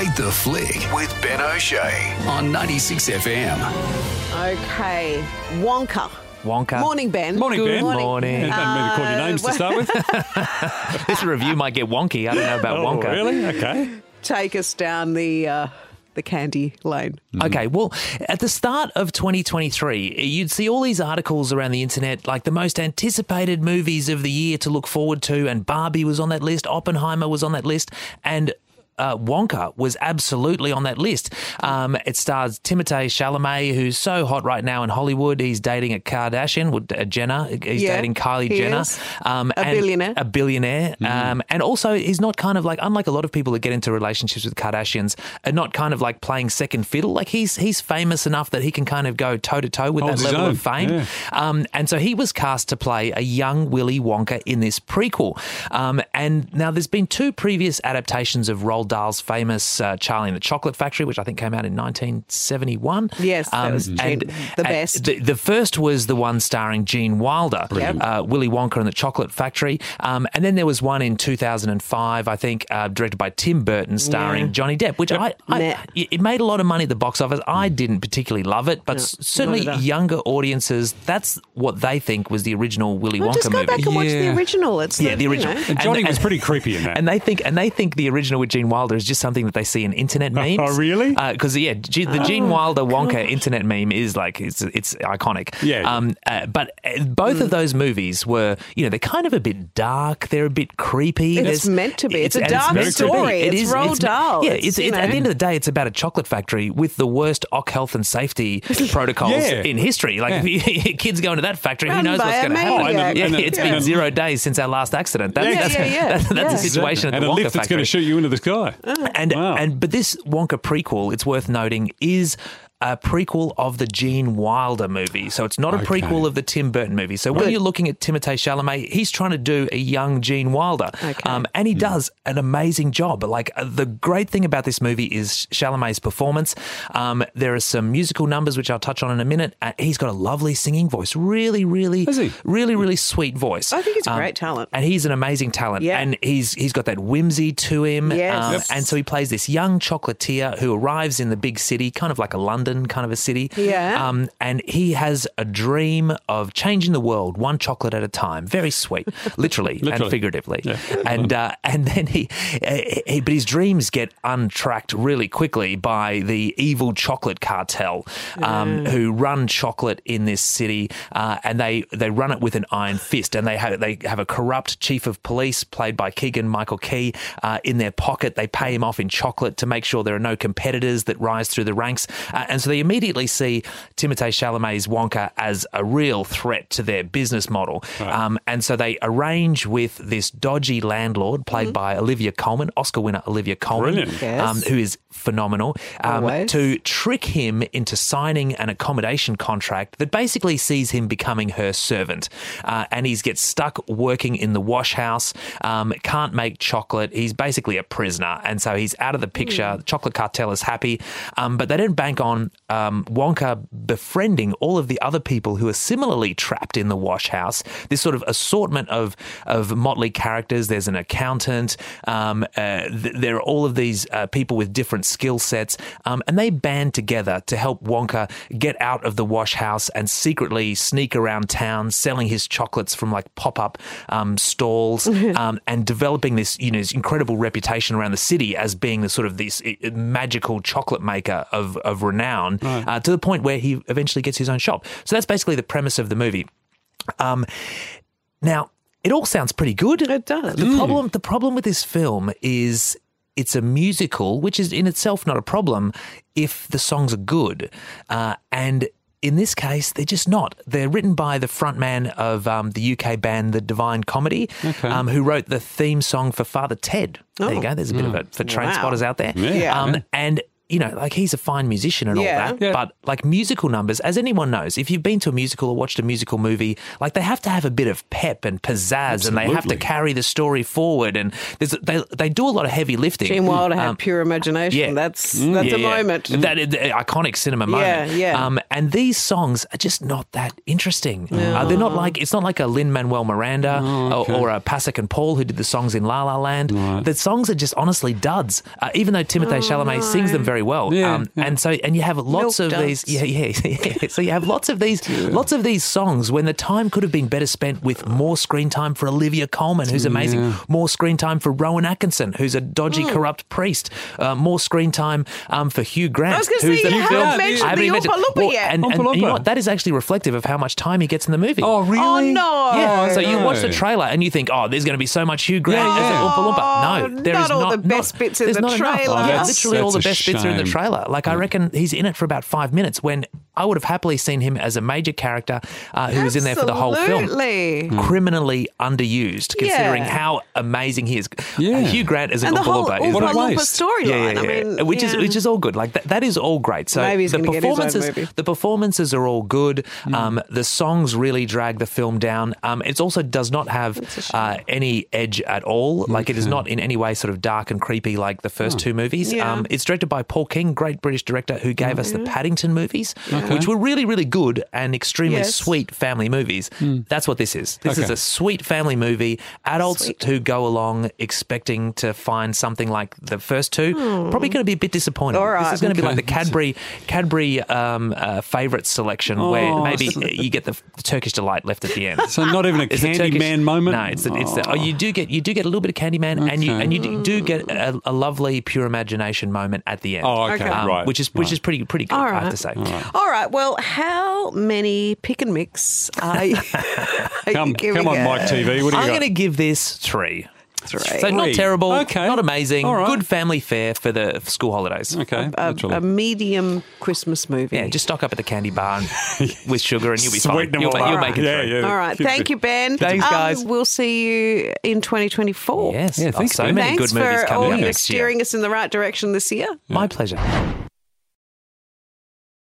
Rate the Flick with Ben O'Shea on 96 FM. Okay, Wonka. Wonka. Morning, Ben. Morning, Good Ben. morning. Morning. Yeah, don't mean to call your names to start with. This review might get wonky. I don't know about oh, Wonka. really? Okay. Take us down the uh, the candy lane. Okay, well, at the start of 2023, you'd see all these articles around the internet, like the most anticipated movies of the year to look forward to, and Barbie was on that list, Oppenheimer was on that list, and uh, Wonka was absolutely on that list. Um, it stars Timothée Chalamet, who's so hot right now in Hollywood. He's dating a Kardashian, with a Jenner. He's Yeah, dating Kylie he Jenner, is. um, A and- billionaire. a billionaire. Um, and also, he's not kind of like, unlike a lot of people that get into relationships with Kardashians, are not kind of like playing second fiddle. Like he's he's famous enough that he can kind of go toe to toe with Holds that level own, of fame. yeah. Um, and so he was cast to play a young Willy Wonka in this prequel. Um, and now there's been two previous adaptations of Roald Dahl's famous uh, Charlie and the Chocolate Factory, which I think came out in 1971. Yes, that was Gene- the and best. The, the first was the one starring Gene Wilder, uh, Willy Wonka and the Chocolate Factory. Um, and then there was one in 2005, I think, uh, directed by Tim Burton, starring Yeah. Johnny Depp, which I, I it made a lot of money at the box office. I didn't particularly love it, but s- certainly not at all. younger audiences, that's what they think was the original Willy Well, Wonka just go movie. back and watch the original. It's Yeah, the you original. know. And Johnny And- was pretty creepy in that. And they think, and they think the original with Gene Wilder is just something that they see in internet memes. Oh, really? Because yeah, G- the Gene Wilder Wonka internet meme is like it's it's iconic. Yeah. Um. Uh, but uh, both of those movies were, you know, they're kind of a bit dark. They're a bit creepy. It's There's- meant to be. It's a dark meant to be. story. It It's is- Roald Dahl. Yeah. It's, It's, at the end of the day, it's about a chocolate factory with the worst OC health and safety protocols Yeah. in history. Like if you, kids go into that factory, who knows what's going to happen? maniac. Yeah, and a- it's and been zero days since our last accident. That's, Yeah, that's, yeah, yeah. that's, that's Yeah. the situation at and the a Wonka lift that's going to shoot you into the sky. And Wow. and but this Wonka prequel, it's worth noting, is a prequel of the Gene Wilder movie. So it's not a Okay. prequel of the Tim Burton movie. So when Good. you're looking at Timothée Chalamet, he's trying to do a young Gene Wilder. Okay. Um, and he does an amazing job. Like uh, the great thing about this movie is Chalamet's performance. Um, there are some musical numbers which I'll touch on in a minute. Uh, he's got a lovely singing voice. Really, really, Has he? really, really sweet voice. I think he's a Um, great talent. and he's an amazing talent. Yeah. And he's he's got that whimsy to him. Yes. Um, Yep. And so he plays this young chocolatier who arrives in the big city, kind of like a London kind of a city. Yeah. Um, and he has a dream of changing the world one chocolate at a time. Very sweet, literally, and Literally. figuratively. And uh, and then he, uh, he, but his dreams get untracked really quickly by the evil chocolate cartel, um, who run chocolate in this city, uh, and they they run it with an iron fist, and they have they have a corrupt chief of police played by Keegan Michael Key uh, in their pocket. They pay him off in chocolate to make sure there are no competitors that rise through the ranks, uh, and so they immediately see Timothée Chalamet's Wonka as a real threat to their business model, um, and so they arrange with this dodgy landlord played by Olivia Colman, Oscar winner Olivia Colman, Yes. um, who is phenomenal, um, to trick him into signing an accommodation contract that basically sees him becoming her servant. Uh, and he gets stuck working in the wash house, um, can't make chocolate. He's basically a prisoner. And so he's out of the picture. The chocolate cartel is happy. Um, but they didn't bank on um, Wonka befriending all of the other people who are similarly trapped in the wash house. This sort of assortment of, of motley characters. There's an accountant. Um, uh, th- there are all of these uh, people with different skill sets, um, and they band together to help Wonka get out of the wash house and secretly sneak around town, selling his chocolates from like pop up um, stalls, um, and developing this you know this incredible reputation around the city as being the sort of this magical chocolate maker of of renown, uh, to the point where he eventually gets his own shop. So that's basically the premise of the movie. Um, now, it all sounds pretty good. It does. The problem, the problem with this film is it's a musical, which is in itself not a problem if the songs are good, uh, and. In this case, they're just not. They're written by the frontman of um, the UK band The Divine Comedy, um, who wrote the theme song for Father Ted. There you Oh. go. There's a bit of it for train Wow. spotters out there. Yeah. Um, and you know, like he's a fine musician and Yeah. all that. Yeah. But like musical numbers, as anyone knows, if you've been to a musical or watched a musical movie, like they have to have a bit of pep and pizzazz, and they have to carry the story forward. And there's, they they do a lot of heavy lifting. Gene Wilder had Um, pure imagination. yeah. That's that's yeah, a yeah. moment. That is the iconic cinema moment. yeah. Um, and these songs are just not that interesting. Uh, they're not like it's not like a Lin Manuel Miranda Oh, okay. or, or a Pasek and Paul who did the songs in La La Land. The songs are just honestly duds. Uh, even though Timothée Chalamet sings them very well. Yeah, um, yeah. And so and you have lots Milk of these. Yeah, yeah, yeah. So you have lots of these, lots of these songs when the time could have been better spent with more screen time for Olivia Colman, who's amazing. Yeah. More screen time for Rowan Atkinson, who's a dodgy, Hmm. corrupt priest. Uh, more screen time um, for Hugh Grant. I was going to who's say, the you film- haven't mentioned I haven't the mentioned- Oompa Loompa well, yet. And, and, Oompa you know what? That is actually reflective of how much time he gets in the movie. Oh, really? Oh, no. Yeah, so you watch the trailer and you think, oh, there's going to be so much Hugh Grant Yeah, as yeah. an Oompa Loompa. No, there not is all the best bits in there's the not enough. trailer. Oh, That's- literally all the that's a best bits are in the trailer. Like I reckon he's in it for about five minutes. When I would have happily seen him as a major character uh, who was in there for the whole film. Absolutely. Criminally underused, considering Yeah. how amazing he is. Yeah. Uh, Hugh Grant as an And the Oompa whole Loompa is What a Oompa Loompa waste. storyline. yeah, yeah, I mean, which is which is all good. Like that, that is all great. So Maybe he's the gonna get his own performances, movie. the performances are all good. Hmm. Um, the songs really drag the film down. Um, it also does not have uh, any edge at all. Like it is not in any way sort of dark and creepy like the first two movies. Yeah. Um, it's directed by Paul King, great British director who gave us the Paddington movies, which were really really good and extremely Yes. sweet family movies. That's what this is. This is a sweet family movie. Adults Sweet. who go along expecting to find something like the first two probably going to be a bit disappointed. All This is going to be like the Cadbury Cadbury um, uh, favourites selection, where Oh, maybe so- you get the, the Turkish delight left at the end. So not even a It's the Candyman moment? No, it's the, it's the, oh, you do get you do get a little bit of Candyman, and you and you do- do get a, a lovely pure imagination moment at the end. Oh, okay, Okay. Um, right. which is which right. is pretty pretty good. All I have to say. All right. Well, how many pick and mix are you, are Come, you giving come on, it? Mike Teavee. What do you I'm going to give this three. Three. So not terrible, Okay. not amazing, All right. good family fare for the school holidays. Okay, a, naturally. a medium Christmas movie. Yeah, just stock up at the candy bar and- with sugar and you'll be Sweeten fine. You'll, all you'll up. make it Yeah, through. yeah. All right. Thank you, Ben. Thanks, Um, guys. we'll see you in 2024. Yes, Yeah, oh, thanks, so Ben. many Thanks good movies for all up next year. steering us in the right direction this year. My pleasure.